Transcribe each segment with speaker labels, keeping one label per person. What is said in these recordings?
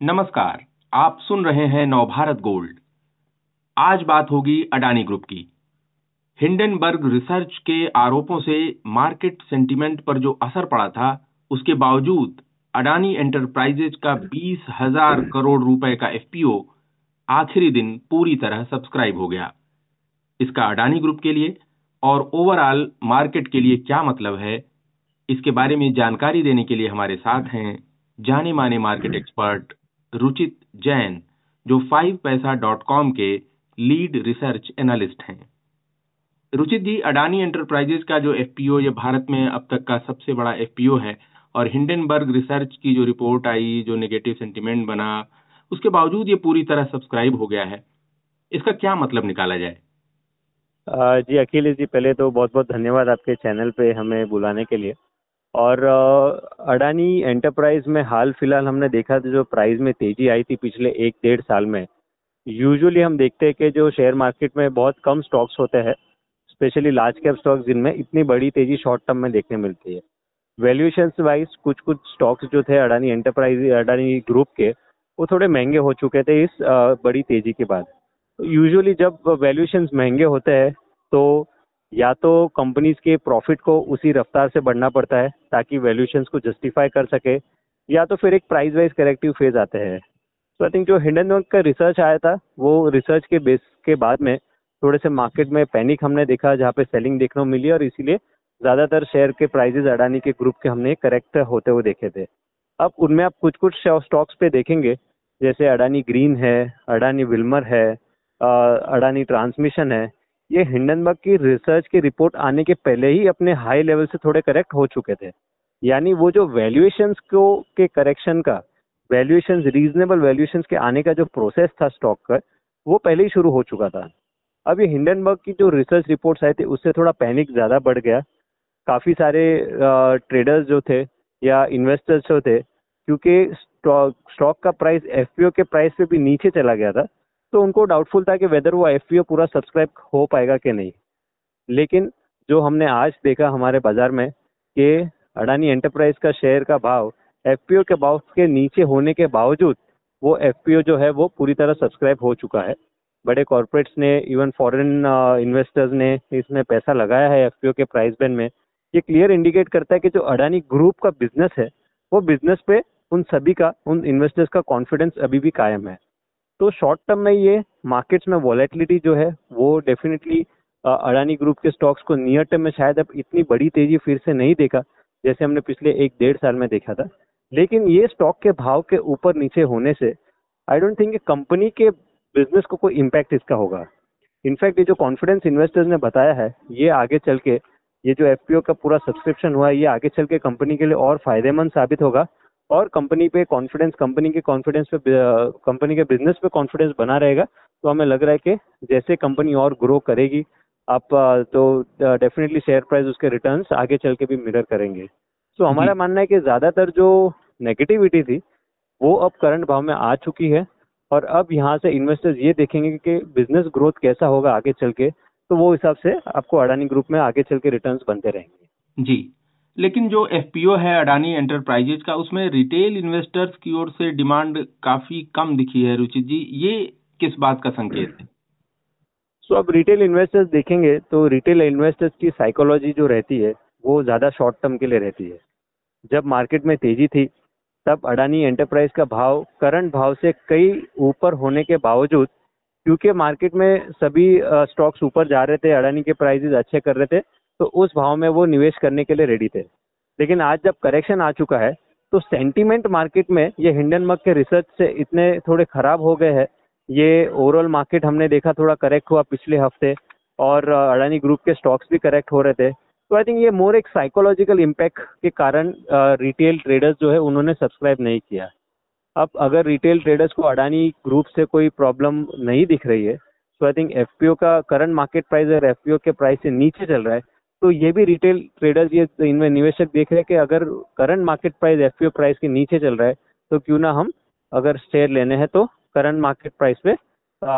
Speaker 1: नमस्कार, आप सुन रहे हैं नवभारत गोल्ड। आज बात होगी अडानी ग्रुप की। हिंडनबर्ग रिसर्च के आरोपों से मार्केट सेंटीमेंट पर जो असर पड़ा था, उसके बावजूद अडानी एंटरप्राइजेज का बीस हज़ार करोड़ रुपए का एफपीओ आखिरी दिन पूरी तरह सब्सक्राइब हो गया। इसका अडानी ग्रुप के लिए और ओवरऑल मार्केट के लिए क्या मतलब है, इसके बारे में जानकारी देने के लिए हमारे साथ हैं जाने माने मार्केट एक्सपर्ट रुचित जैन, जो फाइव पैसा डॉट कॉम के लीड रिसर्च एनालिस्ट हैं। रुचित जी, अडानी एंटरप्राइजेज का जो एफपीओ ये भारत में अब तक का सबसे बड़ा एफपीओ है, और हिंडनबर्ग रिसर्च की जो रिपोर्ट आई, जो नेगेटिव सेंटिमेंट बना, उसके बावजूद ये पूरी तरह सब्सक्राइब हो गया है। इसका क्या मतलब निकाला जाए?
Speaker 2: जी, अखिलेश जी, पहले तो बहुत बहुत धन्यवाद आपके चैनल पे हमें बुलाने के लिए। और अडानी एंटरप्राइज में हाल फ़िलहाल हमने देखा था जो प्राइस में तेज़ी आई थी पिछले एक डेढ़ साल में। यूजुअली हम देखते हैं कि जो शेयर मार्केट में बहुत कम स्टॉक्स होते हैं स्पेशली लार्ज कैप स्टॉक्स जिनमें इतनी बड़ी तेज़ी शॉर्ट टर्म में देखने मिलती है। वैल्यूएशन वाइज कुछ कुछ स्टॉक्स जो थे अडानी एंटरप्राइज अडानी ग्रुप के, वो थोड़े महँगे हो चुके थे इस बड़ी तेज़ी के बाद। यूजुअली जब वैल्यूएशन महँगे होते हैं तो या तो कंपनीज़ के प्रॉफिट को उसी रफ्तार से बढ़ना पड़ता है, ताकि वैल्यूएशन को जस्टिफाई कर सके, या तो फिर एक प्राइस वाइज करेक्टिव फ़ेज़ आते हैं। तो आई थिंक जो हिंडनबर्ग का रिसर्च आया था, वो रिसर्च के बेस के बाद में थोड़े से मार्केट में पैनिक हमने देखा, जहाँ पे सेलिंग देखने को मिली और इसीलिए ज़्यादातर शेयर के प्राइजेज अडानी के ग्रुप के हमने करेक्ट होते हुए देखे थे। अब उनमें आप कुछ कुछ स्टॉक्स पे देखेंगे, जैसे अडानी ग्रीन है, अडानी विल्मर है अडानी ट्रांसमिशन है ये हिंडनबर्ग की रिसर्च की रिपोर्ट आने के पहले ही अपने हाई लेवल से थोड़े करेक्ट हो चुके थे। यानी वो जो वैल्यूएशंस को, के करेक्शन का वैल्यूएशंस रीजनेबल वैल्यूएशंस के आने का जो प्रोसेस था स्टॉक का, वो पहले ही शुरू हो चुका था। अब ये हिंडनबर्ग की जो रिसर्च रिपोर्ट्स आई थी, उससे थोड़ा पैनिक ज़्यादा बढ़ गया। काफ़ी सारे ट्रेडर्स जो थे या इन्वेस्टर्स जो थे, क्योंकि स्टॉक का प्राइस एफपीओ के प्राइस पे भी नीचे चला गया था तो उनको डाउटफुल था कि वेदर वो एफपीओ पूरा सब्सक्राइब हो पाएगा कि नहीं। लेकिन जो हमने आज देखा हमारे बाज़ार में कि अडानी एंटरप्राइज का शेयर का भाव एफपीओ के भाव के नीचे होने के बावजूद वो एफपीओ जो है वो पूरी तरह सब्सक्राइब हो चुका है। बड़े कॉरपोरेट्स ने इवन फॉरेन इन्वेस्टर्स ने इसमें पैसा लगाया है एफपीओ के प्राइस बैंड में। ये क्लियर इंडिकेट करता है कि जो अडानी ग्रुप का बिज़नेस है, वो बिज़नेस पे उन सभी का, उन इन्वेस्टर्स का कॉन्फिडेंस अभी भी कायम है। तो शॉर्ट टर्म में ये मार्केट्स में वॉलेटिलिटी जो है, वो डेफिनेटली अडानी ग्रुप के स्टॉक्स को नियर टर्म में शायद अब इतनी बड़ी तेज़ी फिर से नहीं देखा, जैसे हमने पिछले एक डेढ़ साल में देखा था। लेकिन ये स्टॉक के भाव के ऊपर नीचे होने से आई डोंट थिंक कंपनी के बिज़नेस को कोई इम्पैक्ट इसका होगा। इनफैक्ट ये जो कॉन्फिडेंस इन्वेस्टर्स ने बताया है, ये आगे चल के, ये जो एफपीओ का पूरा सब्सक्रिप्शन हुआ है, ये आगे चल के कंपनी के लिए और फ़ायदेमंद साबित होगा। और कंपनी पे कॉन्फिडेंस कंपनी के कॉन्फिडेंस पे कंपनी के बिज़नेस पे कॉन्फिडेंस बना रहेगा तो हमें लग रहा है कि जैसे कंपनी और ग्रो करेगी आप तो डेफिनेटली शेयर प्राइस उसके रिटर्न्स आगे चल के भी मिरर करेंगे। तो हमारा मानना है कि ज़्यादातर जो नेगेटिविटी थी वो अब करंट भाव में आ चुकी है और अब यहाँ से इन्वेस्टर्स ये देखेंगे कि बिज़नेस ग्रोथ कैसा होगा आगे चल के तो वो हिसाब से आपको अडानी ग्रुप में आगे चल के रिटर्न बनते रहेंगे।
Speaker 1: जी। लेकिन जो एफपीओ है अडानी एंटरप्राइजेज का उसमें रिटेल इन्वेस्टर्स की ओर से डिमांड काफ़ी कम दिखी है रुचित जी। ये किस बात का संकेत है?
Speaker 2: सो so, अब रिटेल इन्वेस्टर्स देखेंगे तो रिटेल इन्वेस्टर्स की साइकोलॉजी जो रहती है वो ज़्यादा शॉर्ट टर्म के लिए रहती है। जब मार्केट में तेज़ी थी तब अडानी एंटरप्राइज का भाव करंट भाव से कई ऊपर होने के बावजूद क्योंकि मार्केट में सभी स्टॉक्स ऊपर जा रहे थे अडानी के प्राइजेस अच्छे कर रहे थे तो उस भाव में वो निवेश करने के लिए रेडी थे। लेकिन आज जब करेक्शन आ चुका है तो सेंटीमेंट मार्केट में ये हिंडनबर्ग के रिसर्च से इतने थोड़े खराब हो गए हैं। ये ओवरऑल मार्केट हमने देखा थोड़ा करेक्ट हुआ पिछले हफ़्ते और अडानी ग्रुप के स्टॉक्स भी करेक्ट हो रहे थे। तो आई थिंक ये मोर एक साइकोलॉजिकल इम्पैक्ट के कारण रिटेल ट्रेडर्स जो है उन्होंने सब्सक्राइब नहीं किया। अब अगर रिटेल ट्रेडर्स को अडानी ग्रुप से कोई प्रॉब्लम नहीं दिख रही है तो आई थिंक एफपीओ का करंट मार्केट प्राइस अगर एफ़ के प्राइस से नीचे चल रहा है। तो ये भी रिटेल ट्रेडर्स ये इनमें निवेशक देख रहे हैं कि अगर current market price FPO price के नीचे चल रहा है तो क्यों ना हम अगर शेयर लेने हैं तो करंट मार्केट प्राइस पे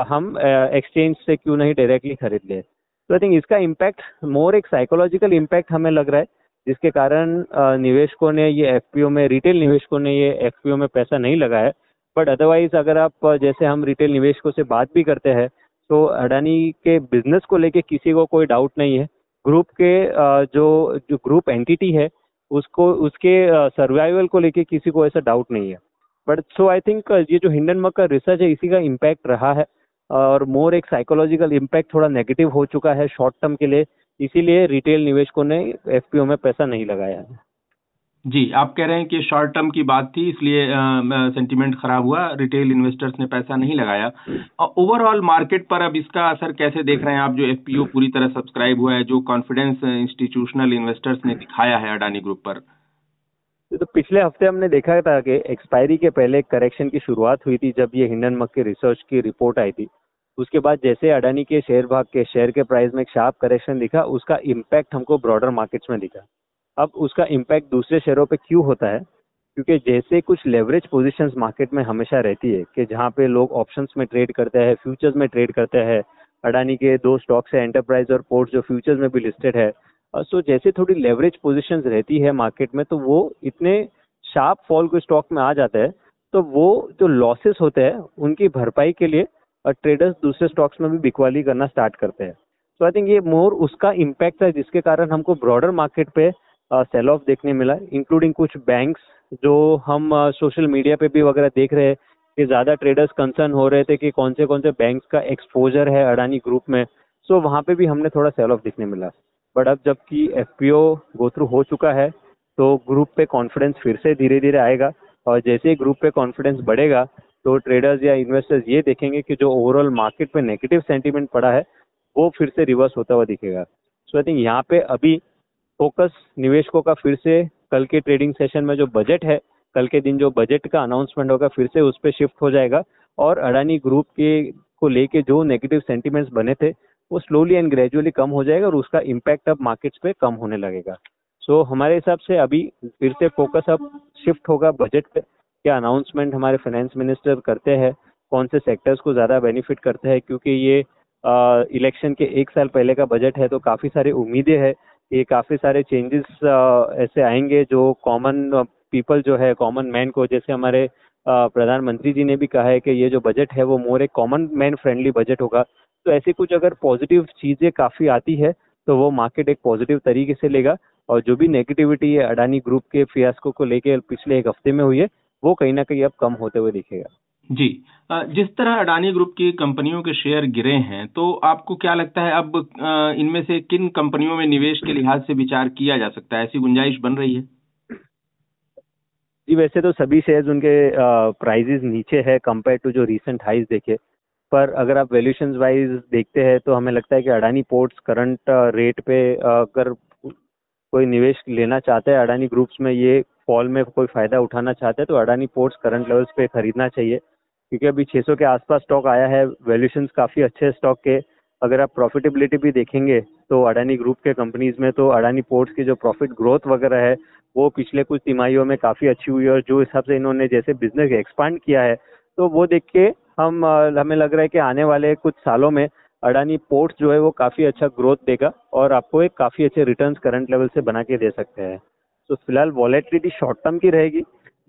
Speaker 2: हम एक्सचेंज से क्यों नहीं डायरेक्टली खरीद ले। तो आई थिंक इसका इम्पैक्ट मोर एक साइकोलॉजिकल इम्पैक्ट हमें लग रहा है, जिसके कारण निवेशकों ने ये एफपीओ में रिटेल निवेशकों ने ये एफ़ में पैसा नहीं लगाया। बट अदरवाइज़ अगर आप जैसे हम रिटेल निवेशकों से बात भी करते हैं तो अडानी के बिज़नेस को लेके किसी को कोई डाउट नहीं है। ग्रुप के जो जो ग्रुप एंटिटी है, उसको, उसके सर्वाइवल को लेके किसी को ऐसा डाउट नहीं है। बट सो आई थिंक ये जो हिंडन हिंडनबर्ग का रिसर्च है, इसी का इम्पैक्ट रहा है। और मोर एक साइकोलॉजिकल इम्पैक्ट थोड़ा नेगेटिव हो चुका है शॉर्ट टर्म के लिए। इसीलिए रिटेल निवेशकों ने एफपीओ में पैसा नहीं लगाया है।
Speaker 1: जी, आप कह रहे हैं कि शॉर्ट टर्म की बात थी, इसलिए सेंटीमेंट खराब हुआ रिटेल इन्वेस्टर्स ने पैसा नहीं लगाया। ओवरऑल मार्केट पर अब इसका असर कैसे देख रहे हैं आप? जो एफपीओ पूरी तरह सब्सक्राइब हुआ है, जो कॉन्फिडेंस इंस्टीट्यूशनल इन्वेस्टर्स ने दिखाया है अडानी ग्रुप पर।
Speaker 2: तो पिछले हफ़्ते हमने देखा था कि एक्सपायरी के पहले करेक्शन की शुरुआत हुई थी, जब ये हिंडन मक के रिसर्च की रिपोर्ट आई थी। उसके बाद जैसे अडानी के शेयर भाग के शेयर के प्राइस में एक शार्प करेक्शन दिखा, उसका इम्पैक्ट हमको ब्रॉडर मार्केट्स में दिखा। अब उसका इम्पैक्ट दूसरे शेयरों पे क्यों होता है? क्योंकि जैसे कुछ लेवरेज पोजीशंस मार्केट में हमेशा रहती है कि जहाँ पे लोग ऑप्शंस में ट्रेड करते हैं फ्यूचर्स में ट्रेड करते हैं, अडानी के दो स्टॉक्स है एंटरप्राइज और पोर्ट जो फ्यूचर्स में भी लिस्टेड है। सो जैसे थोड़ी लेवरेज पोजिशन रहती है मार्केट में तो वो इतने शार्प फॉल को स्टॉक में आ जाता है तो वो जो लॉसेस होते हैं, उनकी भरपाई के लिए और ट्रेडर्स दूसरे स्टॉक्स में भी बिकवाली करना स्टार्ट करते हैं। तो आई थिंक ये मोर उसका इम्पैक्ट है, जिसके कारण हमको ब्रॉडर मार्केट पे सेल ऑफ़ देखने मिला इंक्लूडिंग कुछ बैंक्स जो हम सोशल मीडिया पे भी वगैरह देख रहे हैं कि ज़्यादा ट्रेडर्स कंसर्न हो रहे थे कि कौन से कौन से बैंक्स का एक्सपोजर है अडानी ग्रुप में। सो so, वहाँ पे भी हमने थोड़ा सेल ऑफ़ देखने मिला। बट अब जबकि F P O go through हो चुका है तो ग्रुप पे कॉन्फिडेंस फिर से धीरे धीरे आएगा। और जैसे ही ग्रुप पे कॉन्फिडेंस बढ़ेगा तो ट्रेडर्स या इन्वेस्टर्स ये देखेंगे कि जो ओवरऑल मार्केट पे नेगेटिव सेंटीमेंट पड़ा है वो फिर से रिवर्स होता हुआ दिखेगा। सो आई थिंक यहाँ पे अभी फोकस निवेशकों का फिर से कल के ट्रेडिंग सेशन में जो बजट है कल के दिन जो बजट का अनाउंसमेंट होगा फिर से उस पर शिफ्ट हो जाएगा। और अडानी ग्रुप के को लेके जो नेगेटिव सेंटिमेंट्स बने थे वो स्लोली एंड ग्रेजुअली कम हो जाएगा और उसका इम्पैक्ट अब मार्केट्स पे कम होने लगेगा। सो so, हमारे हिसाब से अभी फिर से फोकस अब शिफ्ट होगा बजट पे। क्या अनाउंसमेंट हमारे फाइनेंस मिनिस्टर करते हैं कौन से सेक्टर्स को ज़्यादा बेनिफिट करते हैं क्योंकि ये इलेक्शन के एक साल पहले का बजट है तो काफ़ी सारी उम्मीदें हैं। ये काफ़ी सारे चेंजेस ऐसे आएँगे जो कॉमन पीपल जो है कॉमन मैन को, जैसे हमारे प्रधानमंत्री जी ने भी कहा है कि ये जो बजट है वो मोर एक कॉमन मैन फ्रेंडली बजट होगा। तो ऐसी कुछ अगर पॉजिटिव चीज़ें काफ़ी आती है तो वो मार्केट एक पॉजिटिव तरीके से लेगा और जो भी नेगेटिविटी है, अडानी ग्रुप के फियास्को को लेके पिछले एक हफ़्ते में हुई है, वो कहीं ना कहीं अब कम होते हुए दिखेगा।
Speaker 1: जी। जिस तरह अडानी ग्रुप की कंपनियों के शेयर गिरे हैं तो आपको क्या लगता है अब इनमें से किन कंपनियों में निवेश के लिहाज से विचार किया जा सकता है? ऐसी गुंजाइश बन रही है?
Speaker 2: जी, वैसे तो सभी शेयर्स उनके प्राइजेस नीचे है कंपेयर टू जो रीसेंट हाइज देखे। पर अगर आप वैल्यूशन वाइज देखते हैं तो हमें लगता है कि अडानी पोर्ट्स करंट रेट पे अगर कोई निवेश लेना चाहता है अडानी ग्रुप्स में, ये फॉल में कोई फ़ायदा उठाना चाहते हैं तो अडानी पोर्ट्स करंट लेवल्स पे खरीदना चाहिए। क्योंकि अभी 600 के आसपास स्टॉक आया है वैल्यूशन काफ़ी अच्छे स्टॉक के। अगर आप प्रॉफिटेबिलिटी भी देखेंगे तो अडानी ग्रुप के कंपनीज़ में तो अडानी पोर्ट्स की जो प्रॉफिट ग्रोथ वगैरह है, वो पिछले कुछ तिमाहियों में काफ़ी अच्छी हुई है, और जो हिसाब से इन्होंने जैसे बिज़नेस एक्सपांड किया है तो वो देख के हम हमें लग रहा है कि आने वाले कुछ सालों में अडानी पोर्ट्स जो है, वो काफ़ी अच्छा ग्रोथ देगा, और आपको एक काफ़ी अच्छे रिटर्न करंट लेवल से बना के दे सकते हैं। तो फ़िलहाल वॉलेटिलिटी शॉर्ट टर्म की रहेगी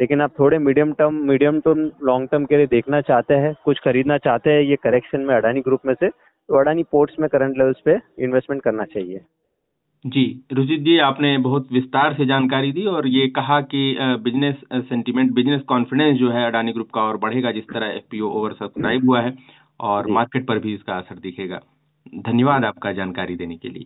Speaker 2: लेकिन आप थोड़े medium term medium to long term के लिए देखना चाहते हैं कुछ खरीदना चाहते हैं ये करेक्शन में अडानी ग्रुप में से तो अडानी पोर्ट्स में करंट लेवल्स पे इन्वेस्टमेंट करना चाहिए।
Speaker 1: जी रुचित जी आपने बहुत विस्तार से जानकारी दी और ये कहा कि बिज़नेस सेंटीमेंट बिज़नेस कॉन्फिडेंस जो है अडानी ग्रुप का और बढ़ेगा जिस तरह एफपीओ ओवर सब्सक्राइब हुआ है और मार्केट पर भी इसका असर दिखेगा। धन्यवाद आपका जानकारी देने के लिए।